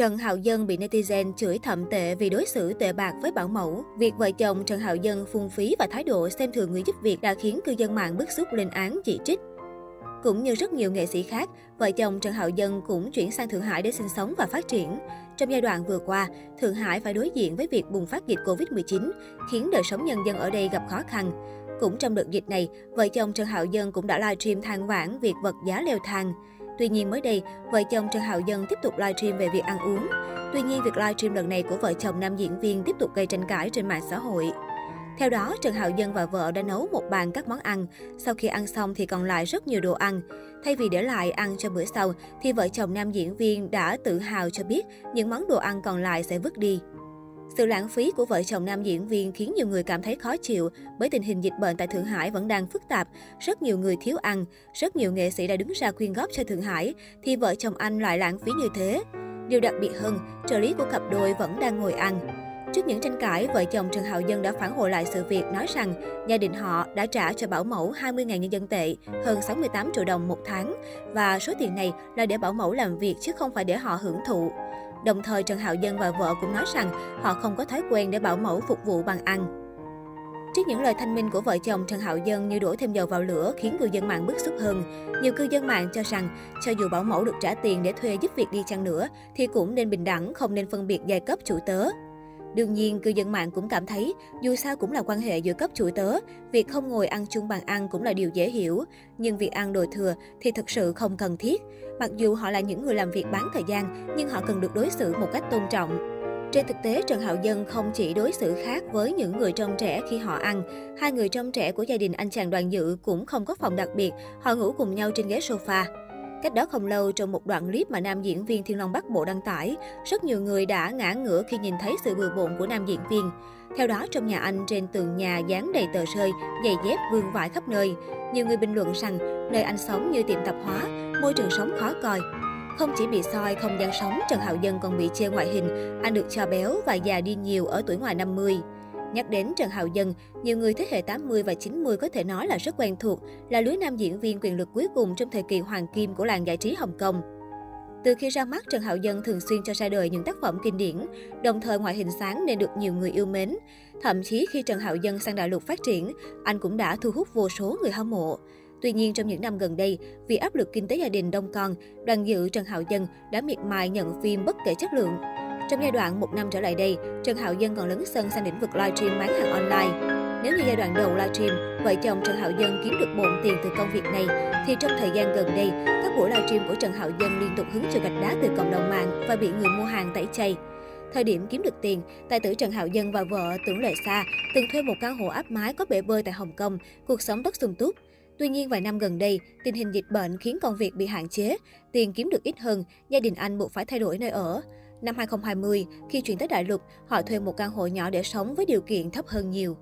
Trần Hạo Dân bị netizen chửi thậm tệ vì đối xử tệ bạc với bảo mẫu. Việc vợ chồng Trần Hạo Dân phung phí và thái độ xem thường người giúp việc đã khiến cư dân mạng bức xúc lên án chỉ trích. Cũng như rất nhiều nghệ sĩ khác, vợ chồng Trần Hạo Dân cũng chuyển sang Thượng Hải để sinh sống và phát triển. Trong giai đoạn vừa qua, Thượng Hải phải đối diện với việc bùng phát dịch Covid-19, khiến đời sống nhân dân ở đây gặp khó khăn. Cũng trong đợt dịch này, vợ chồng Trần Hạo Dân cũng đã livestream than vãn việc vật giá leo thang. Tuy nhiên mới đây, vợ chồng Trần Hạo Dân tiếp tục livestream về việc ăn uống. Tuy nhiên, việc livestream lần này của vợ chồng nam diễn viên tiếp tục gây tranh cãi trên mạng xã hội. Theo đó, Trần Hạo Dân và vợ đã nấu một bàn các món ăn. Sau khi ăn xong thì còn lại rất nhiều đồ ăn. Thay vì để lại ăn cho bữa sau, thì vợ chồng nam diễn viên đã tự hào cho biết những món đồ ăn còn lại sẽ vứt đi. Sự lãng phí của vợ chồng nam diễn viên khiến nhiều người cảm thấy khó chịu bởi tình hình dịch bệnh tại Thượng Hải vẫn đang phức tạp, rất nhiều người thiếu ăn, rất nhiều nghệ sĩ đã đứng ra quyên góp cho Thượng Hải, thì vợ chồng anh lại lãng phí như thế. Điều đặc biệt hơn, trợ lý của cặp đôi vẫn đang ngồi ăn. Trước những tranh cãi, vợ chồng Trần Hạo Dân đã phản hồi lại sự việc, nói rằng gia đình họ đã trả cho bảo mẫu 20.000 nhân dân tệ, hơn 68 triệu đồng một tháng, và số tiền này là để bảo mẫu làm việc chứ không phải để họ hưởng thụ. Đồng thời, Trần Hạo Dân và vợ cũng nói rằng họ không có thói quen để bảo mẫu phục vụ bằng ăn. Trước những lời thanh minh của vợ chồng Trần Hạo Dân như đổ thêm dầu vào lửa khiến cư dân mạng bức xúc hơn. Nhiều cư dân mạng cho rằng, cho dù bảo mẫu được trả tiền để thuê giúp việc đi chăng nữa, thì cũng nên bình đẳng, không nên phân biệt giai cấp chủ tớ. Đương nhiên, cư dân mạng cũng cảm thấy, dù sao cũng là quan hệ giữa cấp chủ tớ, việc không ngồi ăn chung bàn ăn cũng là điều dễ hiểu. Nhưng việc ăn đồ thừa thì thực sự không cần thiết. Mặc dù họ là những người làm việc bán thời gian, nhưng họ cần được đối xử một cách tôn trọng. Trên thực tế, Trần Hạo Dân không chỉ đối xử khác với những người trong trẻ khi họ ăn. Hai người trong trẻ của gia đình anh chàng đoàn dự cũng không có phòng đặc biệt, họ ngủ cùng nhau trên ghế sofa. Cách đó không lâu, trong một đoạn clip mà nam diễn viên Thiên Long Bắc Bộ đăng tải, rất nhiều người đã ngã ngửa khi nhìn thấy sự bừa bộn của nam diễn viên. Theo đó, trong nhà anh, trên tường nhà dán đầy tờ rơi, giày dép vương vãi khắp nơi. Nhiều người bình luận rằng nơi anh sống như tiệm tạp hóa, môi trường sống khó coi. Không chỉ bị soi không gian sống, Trần Hạo Dân còn bị chê ngoại hình, anh được cho béo và già đi nhiều ở tuổi ngoài 50. Nhắc đến Trần Hạo Dân, nhiều người thế hệ 80 và 90 có thể nói là rất quen thuộc, là lứa nam diễn viên quyền lực cuối cùng trong thời kỳ hoàng kim của làng giải trí Hồng Kông. Từ khi ra mắt, Trần Hạo Dân thường xuyên cho ra đời những tác phẩm kinh điển, đồng thời ngoại hình sáng nên được nhiều người yêu mến. Thậm chí khi Trần Hạo Dân sang đại lục phát triển, anh cũng đã thu hút vô số người hâm mộ. Tuy nhiên, trong những năm gần đây, vì áp lực kinh tế gia đình đông con, đoàn dự Trần Hạo Dân đã miệt mài nhận phim bất kể chất lượng. Trong giai đoạn một năm trở lại đây, Trần Hạo Dân còn lấn sân sang lĩnh vực livestream bán hàng online. Nếu như giai đoạn đầu livestream, vợ chồng Trần Hạo Dân kiếm được bộn tiền từ công việc này, thì trong thời gian gần đây, các buổi livestream của Trần Hạo Dân liên tục hứng chịu gạch đá từ cộng đồng mạng và bị người mua hàng tẩy chay. Thời điểm kiếm được tiền, tài tử Trần Hạo Dân và vợ Tưởng Lệ Sa từng thuê một căn hộ áp mái có bể bơi tại Hồng Kông, cuộc sống rất sung túc. Tuy nhiên vài năm gần đây, tình hình dịch bệnh khiến công việc bị hạn chế, tiền kiếm được ít hơn, gia đình anh buộc phải thay đổi nơi ở. Năm 2020, khi chuyển tới đại lục, họ thuê một căn hộ nhỏ để sống với điều kiện thấp hơn nhiều.